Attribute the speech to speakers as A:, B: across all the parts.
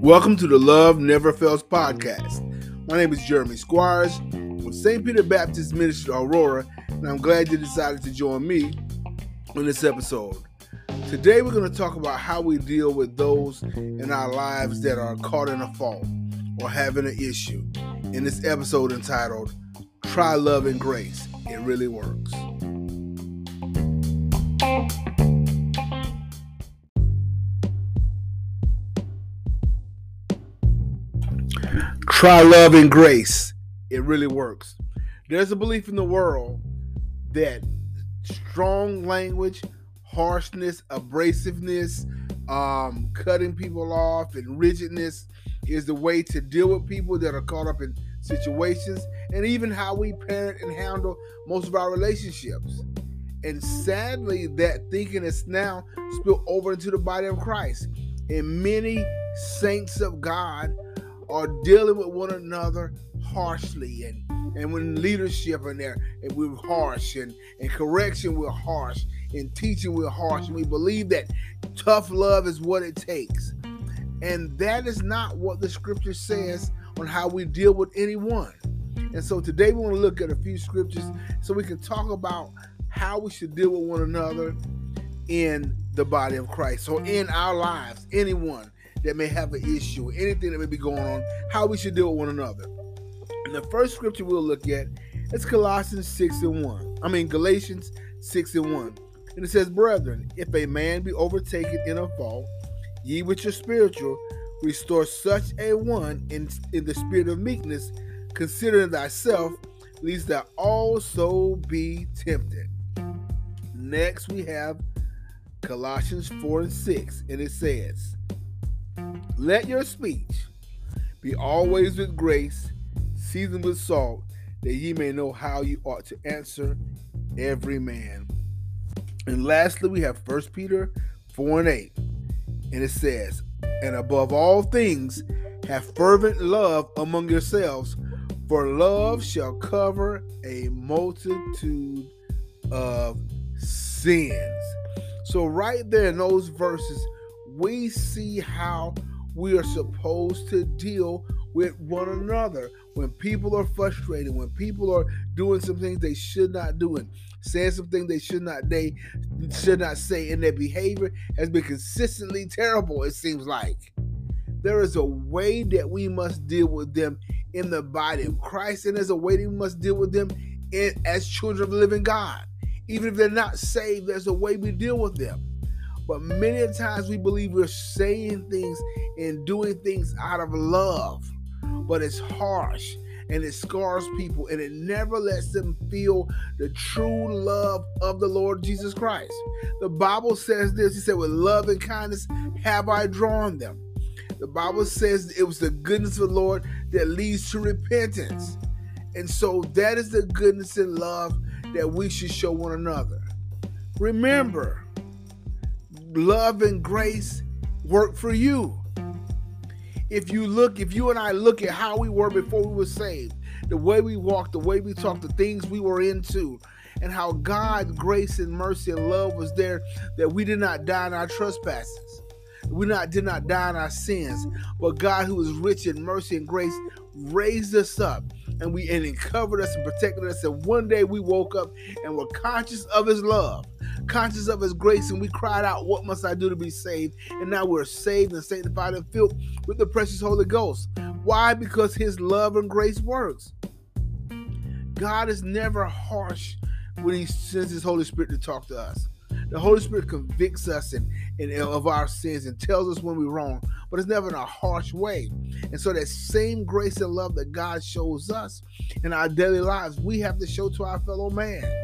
A: Welcome to the Love Never Fails podcast. My name is Jeremy Squires with St. Peter Baptist Ministry Aurora, and I'm glad you decided to join me on this episode. Today, we're going to talk about how we deal with those in our lives that are caught in a fault or having an issue. In this episode entitled, Try Love and Grace, It Really Works. Try love and grace. It really works. There's a belief in the world that strong language, harshness, abrasiveness, um, cutting people off, and rigidness is the way to deal with people that are caught up in situations, and even how we parent and handle most of our relationships. And sadly, that thinking is now spilled over into the body of Christ. And many saints of God are dealing with one another harshly and and when leadership in there and we're harsh and, and correction we're harsh and teaching we're harsh and we believe that tough love is what it takes. And that is not what the scripture says on how we deal with anyone. And so today we want to look at a few scriptures so we can talk about how we should deal with one another in the body of christ so in our lives anyone that may have an issue, anything that may be going on, how we should deal with one another. And the first scripture we'll look at is Colossians 6 and 1. I mean, Galatians 6 and 1. And it says, Brethren, if a man be overtaken in a fault, ye which are spiritual, restore such a one in, in the spirit of meekness, considering thyself, lest thou also be tempted. Next, we have Colossians 4 and 6, and it says, let your speech be always with grace, seasoned with salt, that ye may know how you ought to answer every man. And lastly, we have 1 Peter 4 and 8. And it says, And above all things, have fervent love among yourselves, for love shall cover a multitude of sins. So, right there in those verses, we see how we are supposed to deal with one another. When people are frustrated, when people are doing some things they should not do and saying some things they should not they should not say, and their behavior has been consistently terrible, it seems like. There is a way that we must deal with them in the body of Christ, and there's a way that we must deal with them in, as children of the living God. Even if they're not saved, there's a way we deal with them. But many times we believe we're saying things and doing things out of love, but it's harsh and it scars people and it never lets them feel the true love of the Lord Jesus Christ. The Bible says this He said, With love and kindness have I drawn them. The Bible says it was the goodness of the Lord that leads to repentance. And so that is the goodness and love that we should show one another. Remember, love and grace work for you. If you look, if you and I look at how we were before we were saved, the way we walked, the way we talked, the things we were into, and how God's grace and mercy and love was there, that we did not die in our trespasses. We not did not die in our sins, but God, who is rich in mercy and grace, raised us up and we and he covered us and protected us. And one day we woke up and were conscious of his love conscious of his grace, and we cried out, What must I do to be saved? And now we're saved and sanctified and filled with the precious Holy Ghost. Why? Because his love and grace works. God is never harsh when he sends his Holy Spirit to talk to us. The Holy Spirit convicts us and, and, of our sins and tells us when we're wrong, but it's never in a harsh way. And so that same grace and love that God shows us in our daily lives, we have to show to our fellow man.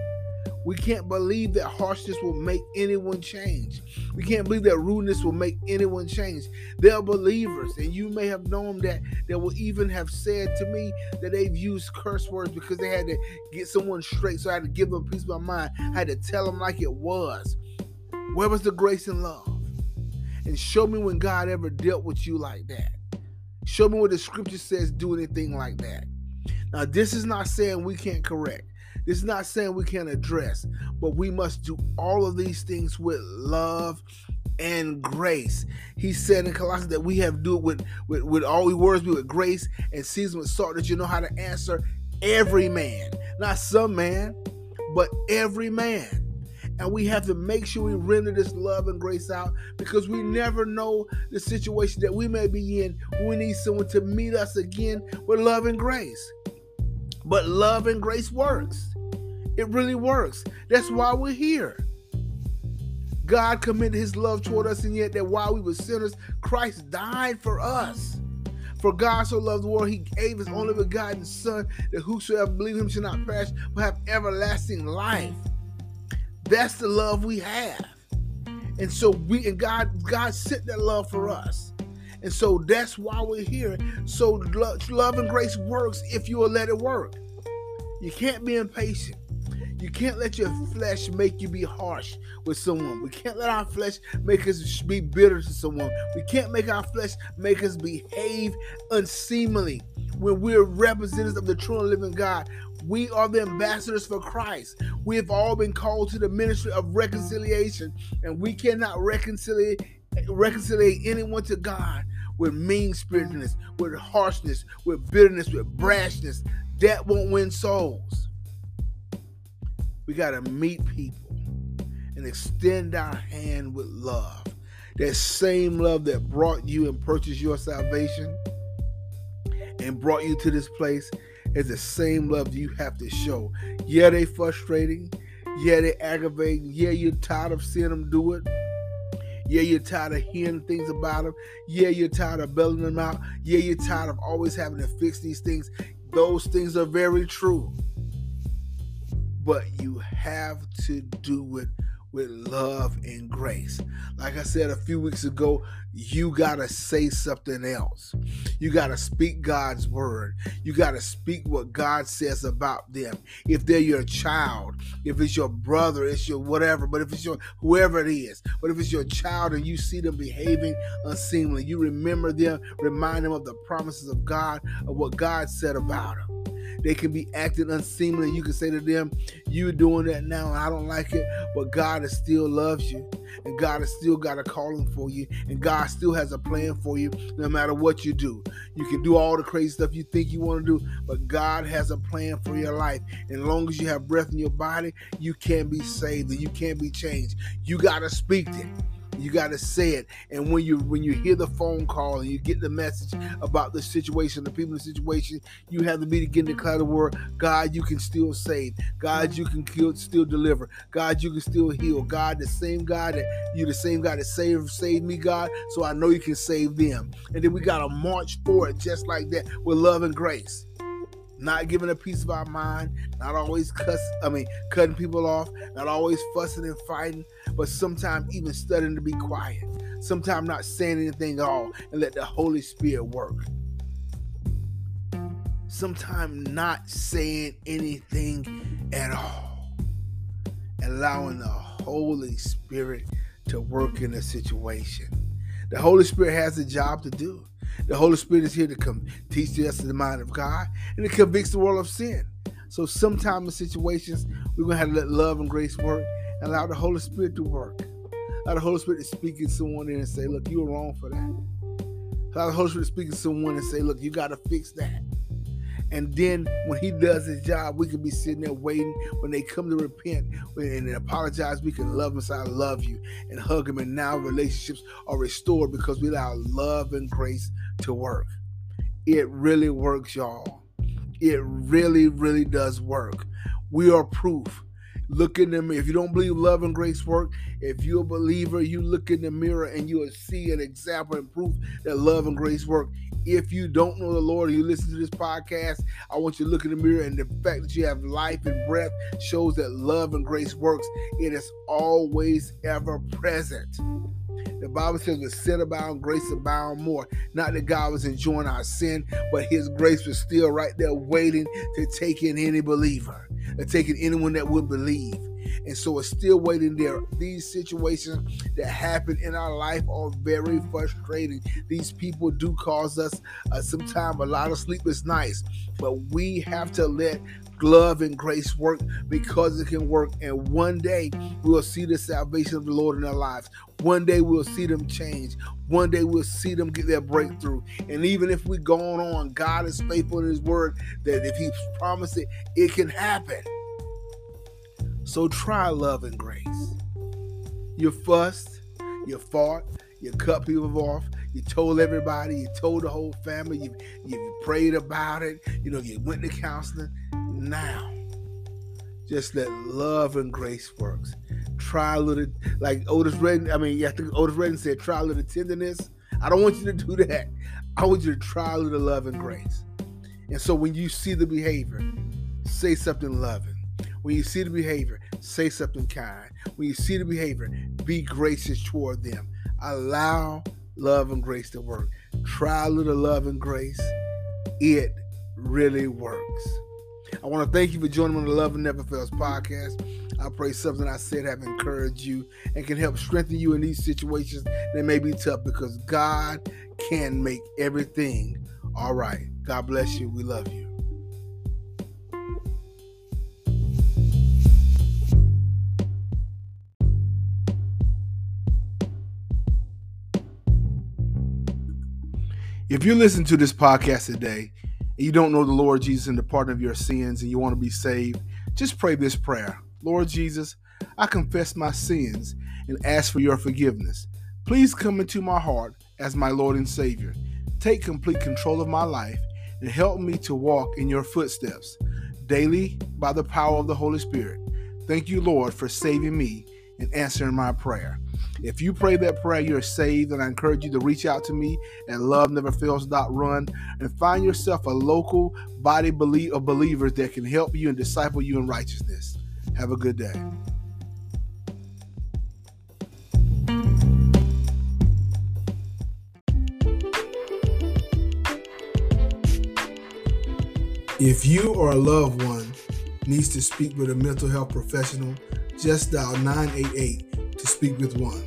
A: We can't believe that harshness will make anyone change. We can't believe that rudeness will make anyone change. They're believers, and you may have known that they will even have said to me that they've used curse words because they had to get someone straight. So I had to give them piece of my mind. I had to tell them like it was. Where was the grace and love? And show me when God ever dealt with you like that. Show me what the scripture says do anything like that. Now, this is not saying we can't correct. This is not saying we can't address, but we must do all of these things with love and grace. He said in Colossians that we have to do it with, with, with all we words be with grace and season with salt that you know how to answer every man. Not some man, but every man. And we have to make sure we render this love and grace out because we never know the situation that we may be in. We need someone to meet us again with love and grace. But love and grace works. It really works. That's why we're here. God commended his love toward us, and yet that while we were sinners, Christ died for us. For God so loved the world, he gave his only begotten Son, that whosoever believe him shall not perish, but have everlasting life. That's the love we have. And so we and God God sent that love for us. And so that's why we're here. So love and grace works if you will let it work. You can't be impatient. You can't let your flesh make you be harsh with someone. We can't let our flesh make us be bitter to someone. We can't make our flesh make us behave unseemly when we're representatives of the true and living God. We are the ambassadors for Christ. We have all been called to the ministry of reconciliation, and we cannot reconcile reconcile anyone to God with mean spiritedness, with harshness, with bitterness, with brashness. That won't win souls. We got to meet people and extend our hand with love. That same love that brought you and purchased your salvation and brought you to this place is the same love you have to show. Yeah, they frustrating. Yeah, they aggravating. Yeah, you're tired of seeing them do it. Yeah, you're tired of hearing things about them. Yeah, you're tired of bailing them out. Yeah, you're tired of always having to fix these things. Those things are very true. But you have to do it with love and grace. Like I said a few weeks ago, you got to say something else. You got to speak God's word. You got to speak what God says about them. If they're your child, if it's your brother, it's your whatever, but if it's your whoever it is, but if it's your child and you see them behaving unseemly, you remember them, remind them of the promises of God, of what God said about them. They can be acting unseemly. You can say to them, You're doing that now, and I don't like it, but God is still loves you, and God has still got a calling for you, and God still has a plan for you no matter what you do. You can do all the crazy stuff you think you want to do, but God has a plan for your life. And as long as you have breath in your body, you can be saved and you can be changed. You got to speak it. You got to say it. And when you when you hear the phone call and you get the message about the situation, the people in the situation, you have to be again declare the cloud of word. God, you can still save. God, you can kill, still deliver. God, you can still heal. God, the same God that you the same God that saved saved me, God. So I know you can save them. And then we got to march forward just like that with love and grace not giving a piece of our mind, not always cuss, I mean, cutting people off, not always fussing and fighting, but sometimes even studying to be quiet. Sometimes not saying anything at all and let the Holy Spirit work. Sometimes not saying anything at all. Allowing the Holy Spirit to work in a situation. The Holy Spirit has a job to do. The Holy Spirit is here to come teach us the mind of God and it convicts the world of sin. So sometimes in situations, we're to have to let love and grace work and allow the Holy Spirit to work. Allow the Holy Spirit to speak to someone in and say, look, you were wrong for that. Allow the Holy Spirit to speak to someone and say, look, you got to fix that. And then when he does his job, we can be sitting there waiting. When they come to repent and apologize, we can love them say, I love you, and hug them. And now relationships are restored because we allow love and grace to work. It really works, y'all. It really, really does work. We are proof. Look in the mirror. If you don't believe love and grace work, if you're a believer, you look in the mirror and you will see an example and proof that love and grace work. If you don't know the Lord you listen to this podcast, I want you to look in the mirror and the fact that you have life and breath shows that love and grace works. It is always ever present. The Bible says, with sin abound, grace abound more. Not that God was enjoying our sin, but his grace was still right there waiting to take in any believer, to take in anyone that would believe. And so it's still waiting there. These situations that happen in our life are very frustrating. These people do cause us uh, sometimes a lot of sleepless nights, but we have to let love and grace work mm. because it can work. And one day we'll see the salvation of the Lord in their lives. One day we'll see them change. One day we'll see them get their breakthrough. And even if we're going on, God is faithful in His word that if He's promised it, it can happen. So try love and grace. You fussed, you fought, you cut people off, you told everybody, you told the whole family, you, you prayed about it, you know, you went to counseling. Now, just let love and grace works. Try a little, like Otis Redding, I mean, I think Otis Redding said, try a little tenderness. I don't want you to do that. I want you to try a little love and grace. And so when you see the behavior, say something loving. When you see the behavior, say something kind. When you see the behavior, be gracious toward them. Allow love and grace to work. Try a little love and grace. It really works. I want to thank you for joining me on the Love and Never Fails podcast. I pray something I said have encouraged you and can help strengthen you in these situations that may be tough because God can make everything all right. God bless you. We love you. If you listen to this podcast today and you don't know the Lord Jesus and the pardon of your sins and you want to be saved, just pray this prayer Lord Jesus, I confess my sins and ask for your forgiveness. Please come into my heart as my Lord and Savior. Take complete control of my life and help me to walk in your footsteps daily by the power of the Holy Spirit. Thank you, Lord, for saving me and answering my prayer. If you pray that prayer, you're saved, and I encourage you to reach out to me at loveneverfails.run and find yourself a local body of believers that can help you and disciple you in righteousness. Have a good day. If you or a loved one needs to speak with a mental health professional, just dial 988 to speak with one.